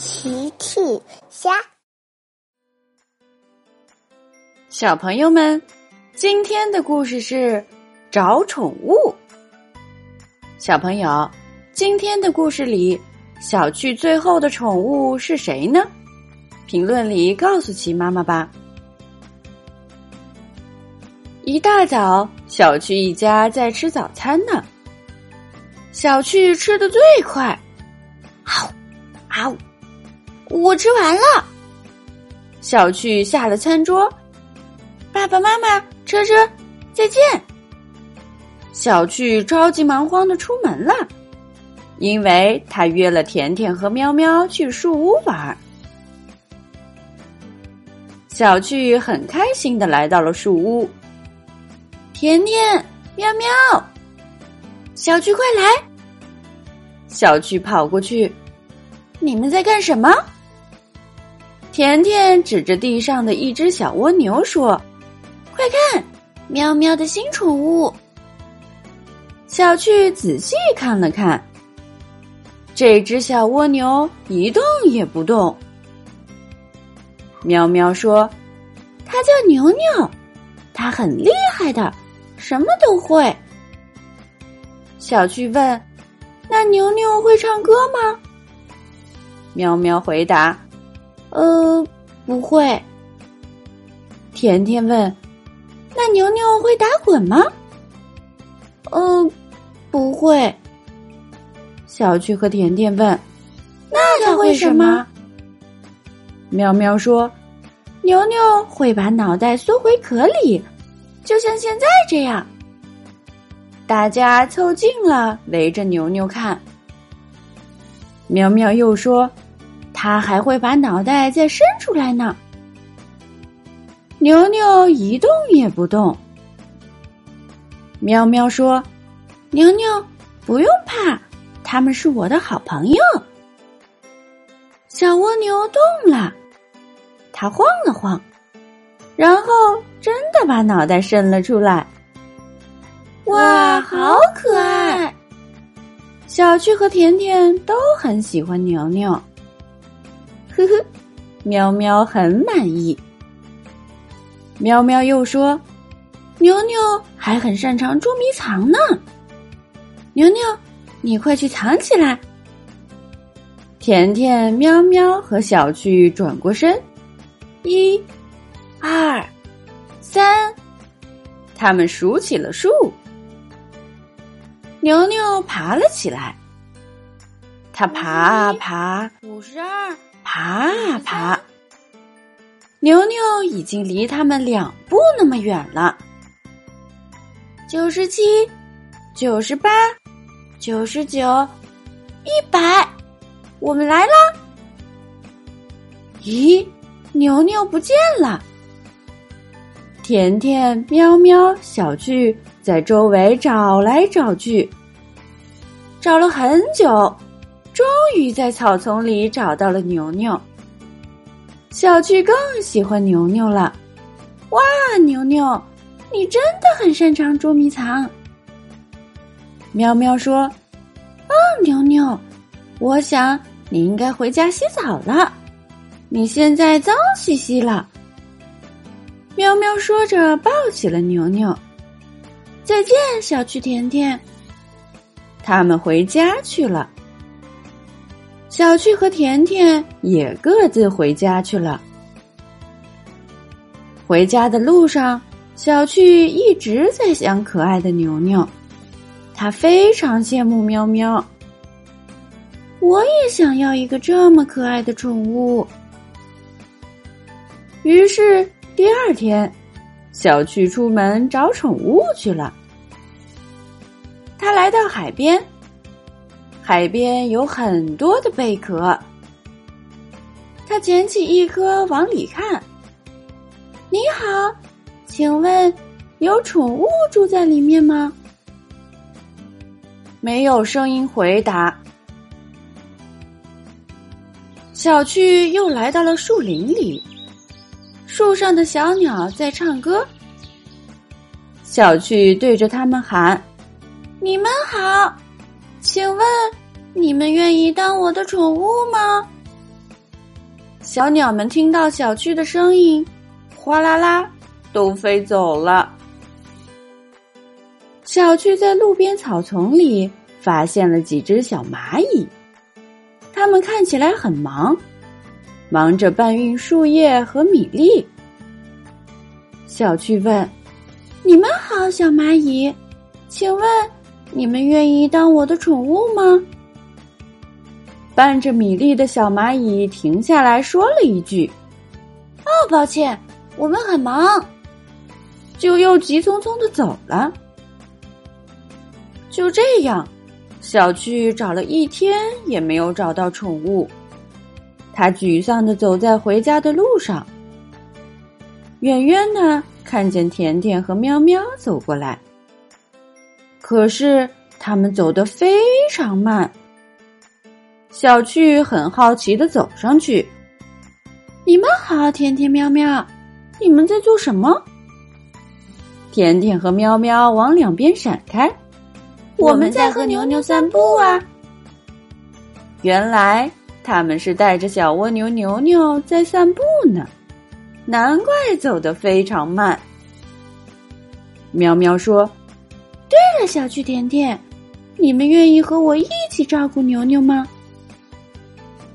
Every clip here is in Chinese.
奇趣虾，小朋友们，今天的故事是找宠物。小朋友，今天的故事里，小趣最后的宠物是谁呢？评论里告诉奇妈妈吧。一大早，小趣一家在吃早餐呢。小趣吃的最快，我吃完了，小趣下了餐桌。爸爸妈妈，车车，再见。小趣着急忙慌的出门了，因为他约了甜甜和喵喵去树屋玩。小趣很开心的来到了树屋。甜甜，喵喵，小趣快来！小趣跑过去，你们在干什么？甜甜指着地上的一只小蜗牛说：“快看，喵喵的新宠物。”小趣仔细看了看，这只小蜗牛一动也不动。喵喵说：“它叫牛牛，它很厉害的，什么都会。”小趣问：“那牛牛会唱歌吗？”喵喵回答。呃，不会。甜甜问：“那牛牛会打滚吗？”嗯，不会。小趣和甜甜问：“那它会什么？”喵喵说：“牛牛会把脑袋缩回壳里，就像现在这样。”大家凑近了，围着牛牛看。喵喵又说。它还会把脑袋再伸出来呢。牛牛一动也不动。喵喵说：“牛牛，不用怕，他们是我的好朋友。”小蜗牛动了，它晃了晃，然后真的把脑袋伸了出来。哇，好可爱！小趣和甜甜都很喜欢牛牛。呵呵，喵喵很满意。喵喵又说：“牛牛还很擅长捉迷藏呢。”牛牛，你快去藏起来。甜甜、喵喵和小趣转过身，一、二、三，他们数起了数。牛牛爬了起来，他爬啊爬，五十二。爬啊爬，牛牛已经离他们两步那么远了。九十七，九十八，九十九，一百，我们来了！咦，牛牛不见了。甜甜、喵喵、小巨在周围找来找去，找了很久。终于在草丛里找到了牛牛。小趣更喜欢牛牛了。哇，牛牛，你真的很擅长捉迷藏。喵喵说：“哦，牛牛，我想你应该回家洗澡了，你现在脏兮兮了。”喵喵说着抱起了牛牛。再见，小趣甜甜。他们回家去了。小趣和甜甜也各自回家去了。回家的路上，小趣一直在想可爱的牛牛，他非常羡慕喵喵。我也想要一个这么可爱的宠物。于是第二天，小趣出门找宠物去了。他来到海边。海边有很多的贝壳，他捡起一颗往里看。你好，请问有宠物住在里面吗？没有声音回答。小趣又来到了树林里，树上的小鸟在唱歌。小趣对着他们喊：“你们好，请问。”你们愿意当我的宠物吗？小鸟们听到小趣的声音，哗啦啦，都飞走了。小趣在路边草丛里发现了几只小蚂蚁，它们看起来很忙，忙着搬运树叶和米粒。小趣问：“你们好，小蚂蚁，请问你们愿意当我的宠物吗？”搬着米粒的小蚂蚁停下来说了一句：“哦，抱歉，我们很忙。”就又急匆匆的走了。就这样，小趣找了一天也没有找到宠物，他沮丧的走在回家的路上。远远的看见甜甜和喵喵走过来，可是他们走得非常慢。小趣很好奇的走上去。你们好，甜甜喵喵，你们在做什么？甜甜和喵喵往两边闪开。我们在和牛牛散步啊。原来他们是带着小蜗牛牛牛在散步呢，难怪走得非常慢。喵喵说：“对了，小趣甜甜，你们愿意和我一起照顾牛牛吗？”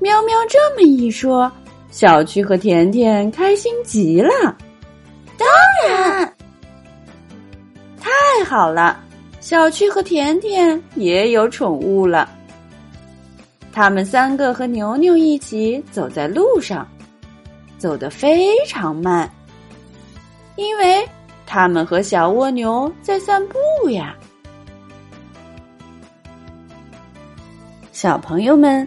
喵喵这么一说，小趣和甜甜开心极了。当然，太好了，小趣和甜甜也有宠物了。他们三个和牛牛一起走在路上，走得非常慢，因为他们和小蜗牛在散步呀。小朋友们。